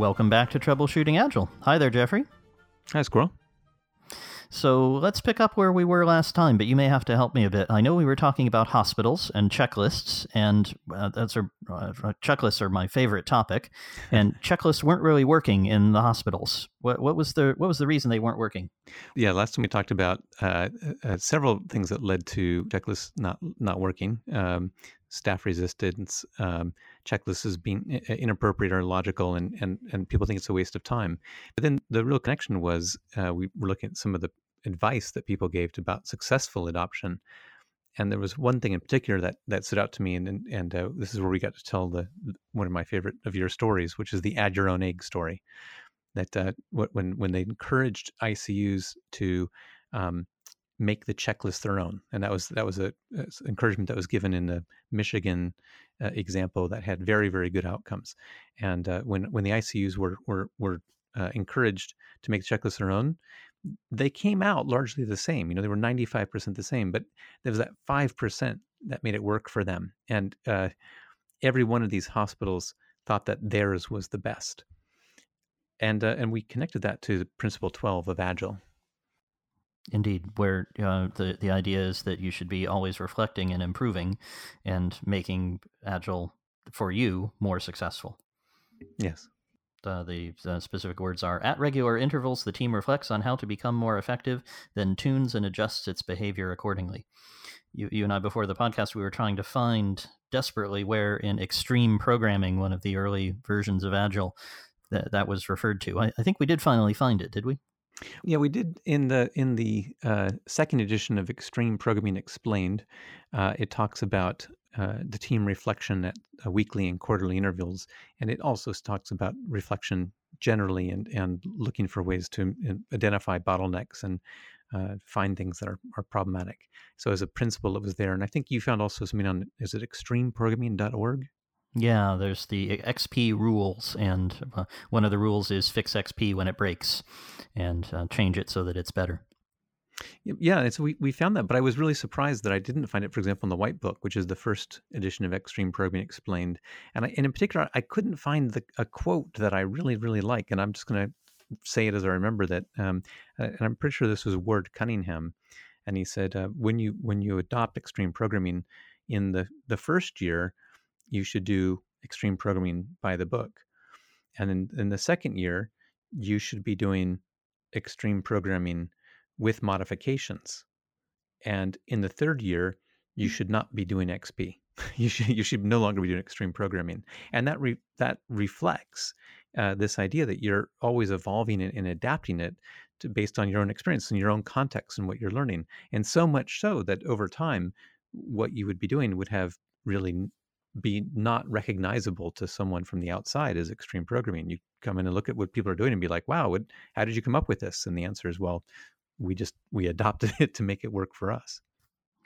Welcome back to Troubleshooting Agile. Hi there, Jeffrey. Hi, Squirrel. So let's pick up where we were last time, but you may have to help me a bit. I know we were talking about hospitals and checklists, and uh, that's our, uh, checklists are my favorite topic. And checklists weren't really working in the hospitals. What, what was the what was the reason they weren't working? Yeah, last time we talked about uh, uh several things that led to checklists not not working. Um, staff resistance, um, checklists as being inappropriate or illogical, and, and, and people think it's a waste of time. But then the real connection was uh, we were looking at some of the advice that people gave about successful adoption. And there was one thing in particular that, that stood out to me, and and, and uh, this is where we got to tell the one of my favorite of your stories, which is the add your own egg story. That uh, when when they encouraged ICUs to um, make the checklist their own, and that was that was a, a encouragement that was given in the Michigan uh, example that had very very good outcomes. And uh, when when the ICUs were were were uh, encouraged to make the checklist their own, they came out largely the same. You know, they were ninety five percent the same, but there was that five percent that made it work for them. And uh, every one of these hospitals thought that theirs was the best. And uh, and we connected that to principle twelve of Agile Indeed, where uh, the the idea is that you should be always reflecting and improving, and making agile for you more successful. Yes. Uh, the, the, specific words are at regular intervals the team reflects on how to become more effective then tunes and adjusts its behavior accordingly you, you and i before the podcast we were trying to find desperately where in extreme programming one of the early versions of agile that, that was referred to I, I think we did finally find it did we yeah, we did in the in the uh, second edition of Extreme Programming Explained. Uh, it talks about uh, the team reflection at uh, weekly and quarterly intervals, and it also talks about reflection generally and and looking for ways to identify bottlenecks and uh, find things that are, are problematic. So as a principle, it was there, and I think you found also something on is it extremeprogramming.org? Yeah, there's the XP rules, and uh, one of the rules is fix XP when it breaks, and uh, change it so that it's better. Yeah, it's we, we found that, but I was really surprised that I didn't find it, for example, in the White Book, which is the first edition of Extreme Programming Explained. And, I, and in particular, I couldn't find the, a quote that I really, really like. And I'm just going to say it as I remember that. Um, and I'm pretty sure this was Ward Cunningham. And he said, uh, when you when you adopt extreme programming in the, the first year, you should do extreme programming by the book. And in, in the second year, you should be doing extreme programming with modifications. And in the third year, you should not be doing XP. you should you should no longer be doing extreme programming, and that re, that reflects uh, this idea that you're always evolving and, and adapting it to, based on your own experience and your own context and what you're learning. And so much so that over time, what you would be doing would have really be not recognizable to someone from the outside as extreme programming. You come in and look at what people are doing and be like, "Wow, what, how did you come up with this?" And the answer is, "Well, we just we adopted it to make it work for us."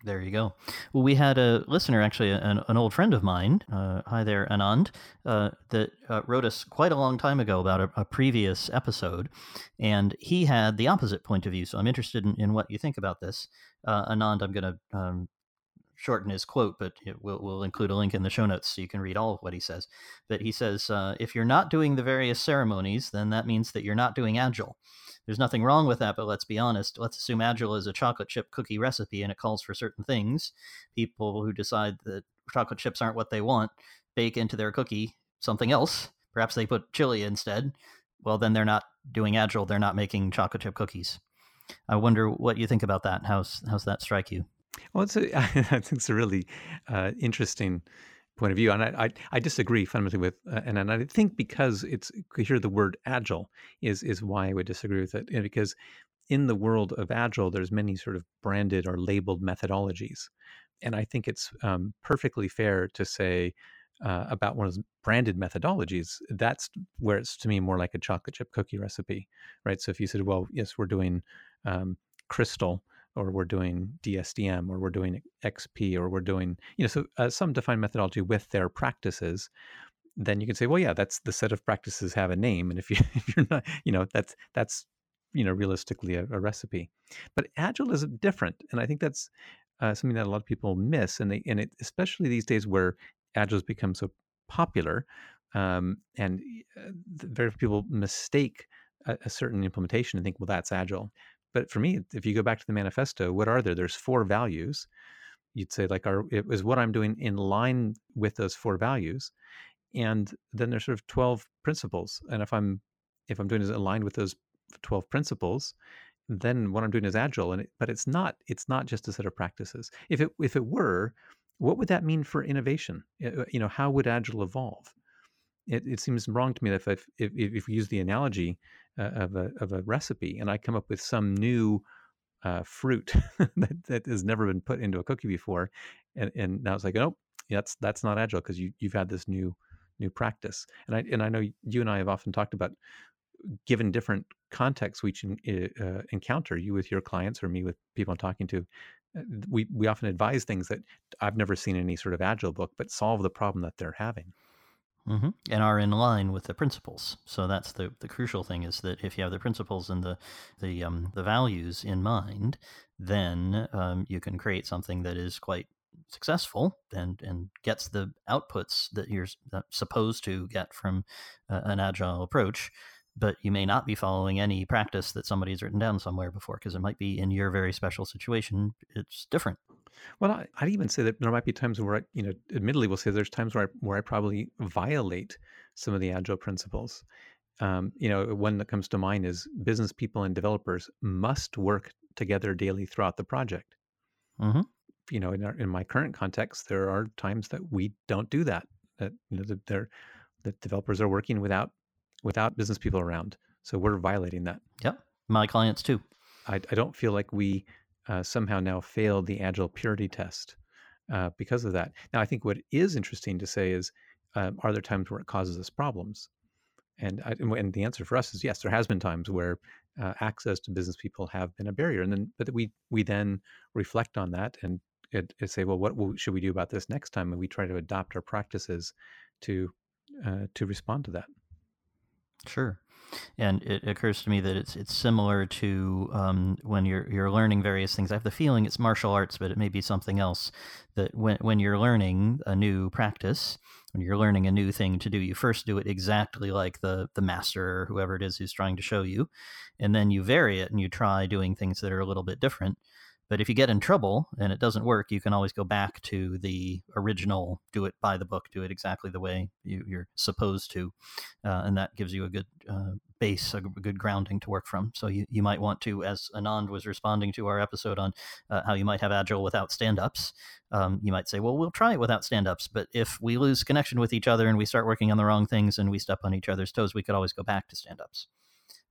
There you go. Well, we had a listener, actually, an, an old friend of mine. Uh, hi there, Anand, uh, that uh, wrote us quite a long time ago about a, a, previous episode, and he had the opposite point of view. So I'm interested in, in what you think about this. Uh, Anand, I'm going to um, shorten his quote, but we'll, we'll include a link in the show notes so you can read all of what he says. But he says, uh, if you're not doing the various ceremonies, then that means that you're not doing Agile. There's nothing wrong with that, but let's be honest. Let's assume Agile is a chocolate chip cookie recipe and it calls for certain things. People who decide that chocolate chips aren't what they want bake into their cookie something else. Perhaps they put chili instead. Well, then they're not doing Agile. They're not making chocolate chip cookies. I wonder what you think about that. How's how's that strike you? Well, it's a, I think it's a really uh, interesting point of view, and I, I, I disagree fundamentally with, uh, and, and I think because it's hear the word agile is is why I would disagree with it, because in the world of agile, there's many sort of branded or labeled methodologies, and I think it's um, perfectly fair to say. Uh, about one of those branded methodologies, that's where it's to me more like a chocolate chip cookie recipe, right? So if you said, well, yes, we're doing um, crystal, or we're doing DSDM, or we're doing XP, or we're doing, you know, so uh, some defined methodology with their practices, then you can say, well, yeah, that's the set of practices have a name, and if you if you're not, you know, that's that's you know realistically a, a recipe. But agile is different, and I think that's uh, something that a lot of people miss, and they and it especially these days where agile has become so popular. um, and uh, very few people mistake a, a certain implementation and think, well, that's agile. But for me, if you go back to the manifesto, what are there? There's four values. You'd say like, are it was what I'm doing in line with those four values, and then there's sort of 12 principles. And if I'm if I'm doing is aligned with those 12 principles, then what I'm doing is agile. And it, but it's not it's not just a set of practices. If it if it were, what would that mean for innovation? Uh, you know, how would agile evolve? It, it seems wrong to me that if if, if we use the analogy uh, of a of a recipe and I come up with some new uh, fruit that, that has never been put into a cookie before, and, and now it's like, oh, that's that's not agile because you you've had this new new practice. And I and I know you and I have often talked about given different contexts we uh, encounter, you with your clients or me with people I'm talking to, uh, we we often advise things that I've never seen in any sort of agile book, but solve the problem that they're having. Mm-hmm. And are in line with the principles. So that's the, the crucial thing is that if you have the principles and the the um, the values in mind, then um, you can create something that is quite successful and and gets the outputs that you're supposed to get from uh, an agile approach but you may not be following any practice that somebody's written down somewhere before because it might be in your very special situation it's different well I, i'd even say that there might be times where i you know admittedly we'll say there's times where I, where I probably violate some of the agile principles um, you know one that comes to mind is business people and developers must work together daily throughout the project mm-hmm. you know in, our, in my current context there are times that we don't do that that you know the, the developers are working without without business people around. So we're violating that. Yep. My clients too. I, I don't feel like we uh, somehow now failed the agile purity test uh, because of that. Now, I think what is interesting to say is uh, are there times where it causes us problems? And, I, and the answer for us is yes, there has been times where uh, access to business people have been a barrier. And then, but we, we then reflect on that and, say, well, what should we do about this next time? And we try to adopt our practices to, uh, to respond to that. Sure. And it occurs to me that it's it's similar to um, when you're you're learning various things. I have the feeling it's martial arts, but it may be something else. That when when you're learning a new practice, when you're learning a new thing to do, you first do it exactly like the the master or whoever it is who's trying to show you, and then you vary it and you try doing things that are a little bit different. But if you get in trouble and it doesn't work, you can always go back to the original, do it by the book, do it exactly the way you, are supposed to. Uh, and that gives you a good uh, base, a good grounding to work from. So you, you might want to, as Anand was responding to our episode on uh, how you might have Agile without stand ups, um, you might say, well, we'll try it without stand ups. But if we lose connection with each other and we start working on the wrong things and we step on each other's toes, we could always go back to stand ups.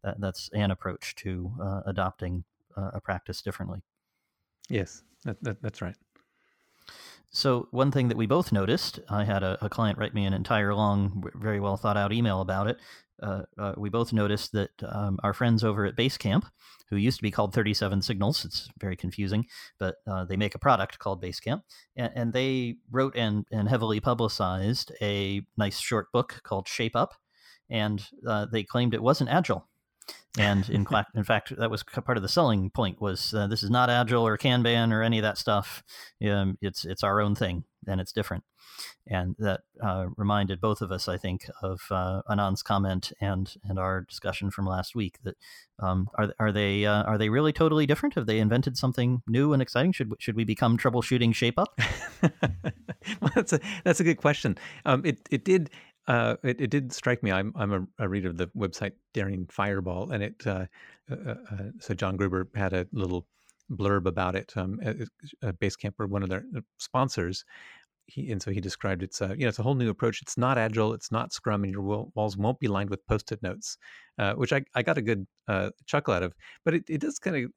That, that's an approach to uh, adopting uh, a practice differently. Yes, that, that, that's right. So one thing that we both noticed, I had a, a, client write me an entire long, very well thought out email about it. Uh, uh, we both noticed that um, our friends over at Basecamp, who used to be called 37 Signals, it's very confusing, but uh, they make a product called Basecamp, and, and they wrote and, and heavily publicized a nice short book called Shape Up, and uh, they claimed it wasn't agile and in, in fact, that was part of the selling point was uh, this is not agile or Kanban or any of that stuff. Um, it's it's our own thing and it's different. And that uh, reminded both of us, I think, of uh, Anand's comment and and our discussion from last week. That um, are are they uh, are they really totally different? Have they invented something new and exciting? Should should we become troubleshooting shape up? well, that's a that's a good question. Um, it it did uh, it, it did strike me. I'm I'm a, a, reader of the website Daring Fireball, and it uh, uh, uh, uh so John Gruber had a little blurb about it. Um, Basecamp or one of their uh, sponsors. He, and so he described it's a you know it's a whole new approach. It's not agile. It's not Scrum, and your walls won't be lined with post-it notes, which I, I got a good chuckle out of. But it, it does kind of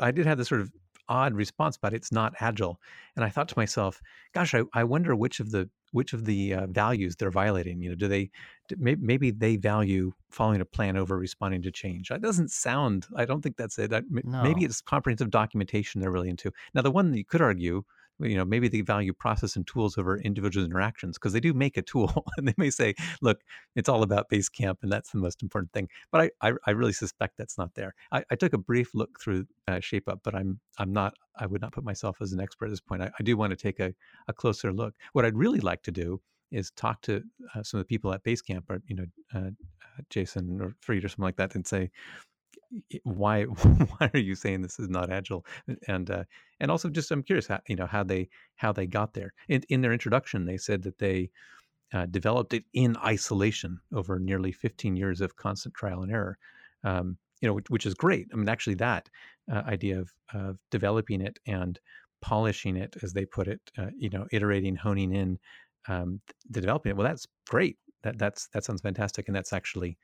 I did have this sort of odd response, but it's not agile. And I thought to myself, gosh, I, I wonder which of the which of the uh, values they're violating. You know, do they do, maybe, maybe they value following a plan over responding to change? That doesn't sound. I don't think that's it. no. Maybe it's comprehensive documentation they're really into. Now, the one that you could argue you know maybe they value process and tools over individual interactions because they do make a tool and they may say look it's all about Basecamp and that's the most important thing. But i i, I really suspect that's not there. I, I, took a brief look through uh, shape up but i'm i'm not i would not put myself as an expert at this point. I, I do want to take a, a closer look. What i'd really like to do is talk to uh, some of the people at Basecamp, or you know, uh, Jason or Fried or something like that, and say, why why are you saying this is not agile? And uh, and also just i'm curious how you know how they how they got there. In, in their introduction they said that they uh, developed it in isolation over nearly 15 years of constant trial and error um, you know which, which, is great. I mean actually that uh, idea of, of developing it and polishing it as they put it uh, you know iterating honing in um, the developing it well that's great. That that's that sounds fantastic and that's actually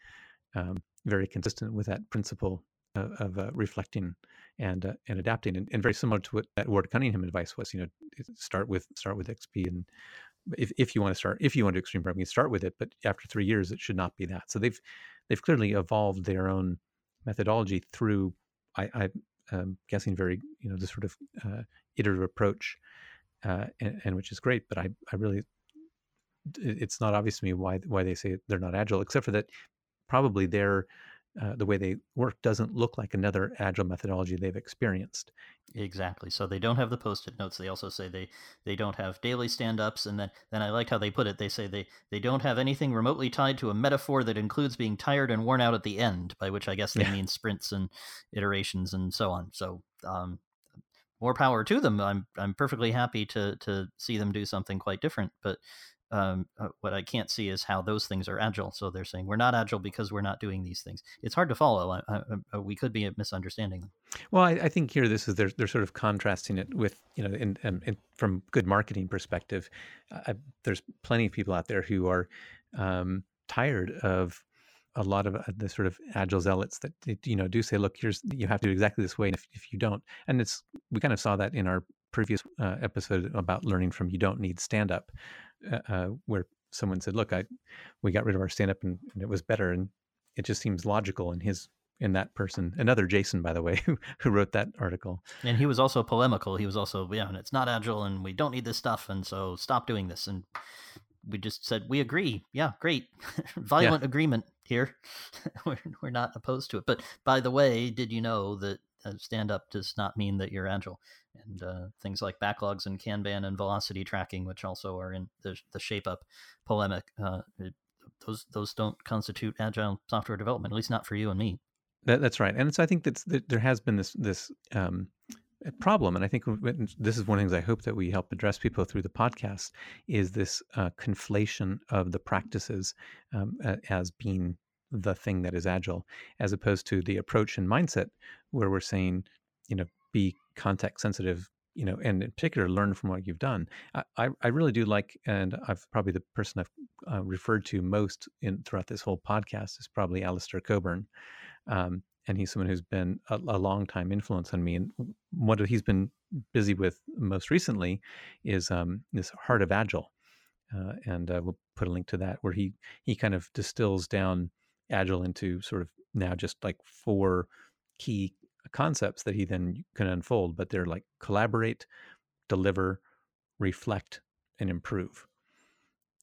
um, very consistent with that principle of, of uh, reflecting and uh, and adapting, and, and, very similar to what that Ward Cunningham advice was. You know, start with start with XP, and if, if you want to start, if you want to extreme programming, start with it. But after three years, it should not be that. So they've they've clearly evolved their own methodology through. I, I am guessing very you know the sort of uh, iterative approach, uh, and, and which is great. But I I really it's not obvious to me why why they say they're not agile, except for that probably their uh, the way they work doesn't look like another agile methodology they've experienced. Exactly. So they don't have the post-it notes. They also say they they don't have daily stand-ups, and then then I liked how they put it. They say they they don't have anything remotely tied to a metaphor that includes being tired and worn out at the end, by which I guess they yeah. mean sprints and iterations and so on. So um, more power to them. I'm I'm perfectly happy to to see them do something quite different, but um, uh, what I can't see is how those things are agile. So they're saying we're not agile because we're not doing these things. It's hard to follow. I, I, I, we could be misunderstanding them. Well, I, think here this is they're they're sort of contrasting it with you know, in, in, in from good marketing perspective, uh, there's plenty of people out there who are um, tired of a lot of uh, the sort of agile zealots that you know do say, look, here's you have to do exactly this way, and if, if you don't, and it's we kind of saw that in our previous uh, episode about learning from you don't need stand up uh, uh, where someone said, "Look, I we got rid of our stand up and, and, it was better," and it just seems logical in his in that person. Another Jason, by the way, who who wrote that article. And he was also polemical. He was also, yeah, and it's not agile, and we don't need this stuff, and so stop doing this. And we just said we agree. Yeah, great, violent yeah. agreement here. we're we're not opposed to it. But by the way, did you know that stand up does not mean that you're agile? and uh, things like backlogs and Kanban and velocity tracking, which also are in the, the shape up polemic. Uh, those those don't constitute agile software development, at least not for you and me. That, that's right, and so I think that's, that there has been this this um, problem, and I think this is one of the things I hope that we help address people through the podcast is this uh, conflation of the practices um, as being the thing that is agile, as opposed to the approach and mindset where we're saying, you know, be context sensitive you know and in particular learn from what you've done i i really do like and i've probably the person i've uh, referred to most in throughout this whole podcast is probably Alistair Cockburn. um, and he's someone who's been a, a long time influence on me and what he's been busy with most recently is um, this heart of agile uh, and uh, we'll put a link to that where he he kind of distills down agile into sort of now just like four key concepts that he then can unfold, but they're like collaborate, deliver, reflect, and improve.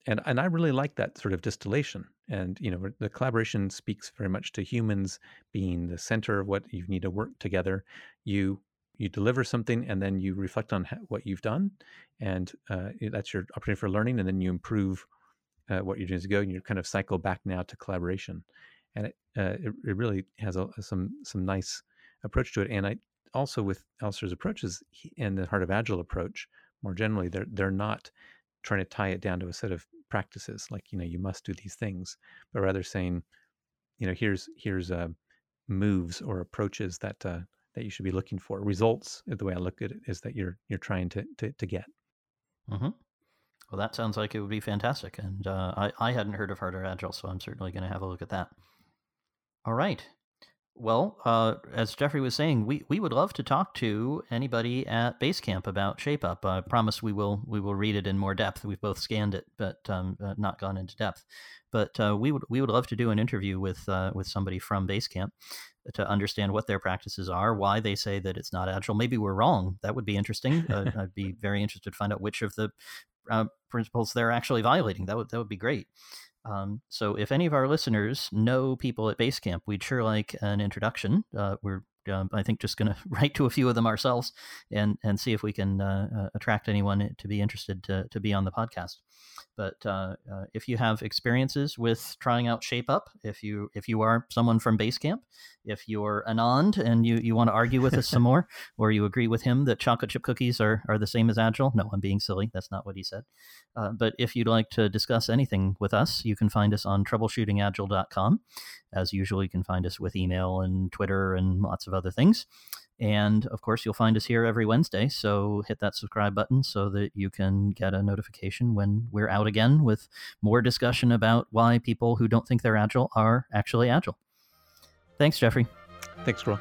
And and I really like that sort of distillation. And you know, the collaboration speaks very much to humans being the center of what you need to work together. You you deliver something, and then you reflect on what you've done, and uh, that's your opportunity for learning. And then you improve uh, what you're doing you go, and you kind of cycle back now to collaboration. And it uh, it, it, really has a, some some nice approach to it. And I also with Alistair's approaches and the Heart of Agile approach more generally, they're they're not trying to tie it down to a set of practices like you know you must do these things, but rather saying, you know, here's here's uh, moves or approaches that uh, that you should be looking for. Results, the way I look at it, is that you're you're trying to to, to get. Mm-hmm. Well, that sounds like it would be fantastic, and uh, I I hadn't heard of Heart of Agile, so I'm certainly going to have a look at that. All right. Well, uh, as Jeffrey was saying, we, we would love to talk to anybody at Basecamp about ShapeUp. I promise we will we will read it in more depth. We've both scanned it, but um, uh, not gone into depth. But uh, we would we would love to do an interview with uh, with somebody from Basecamp to understand what their practices are, why they say that it's not agile. Maybe we're wrong. That would be interesting. Uh, I'd be very interested to find out which of the uh, principles they're actually violating. That would that would be great. Um, so if any of our listeners know people at Basecamp, we'd sure like an introduction. Uh, we're uh, I think just going to write to a few of them ourselves and and see if we can uh, uh, attract anyone to be interested to to be on the podcast. But uh, uh, if you have experiences with trying out Shape Up, if you if you are someone from Basecamp, if you're Anand and you, you want to argue with us some more, or you agree with him that chocolate chip cookies are, are the same as Agile, no, I'm being silly. That's not what he said. Uh, but if you'd like to discuss anything with us, you can find us on troubleshootingagile.com. As usual, you can find us with email and Twitter and lots of other things. And of course, you'll find us here every Wednesday. So hit that subscribe button so that you can get a notification when we're out again with more discussion about why people who don't think they're agile are actually agile. Thanks, Jeffrey. Thanks, Squirrel.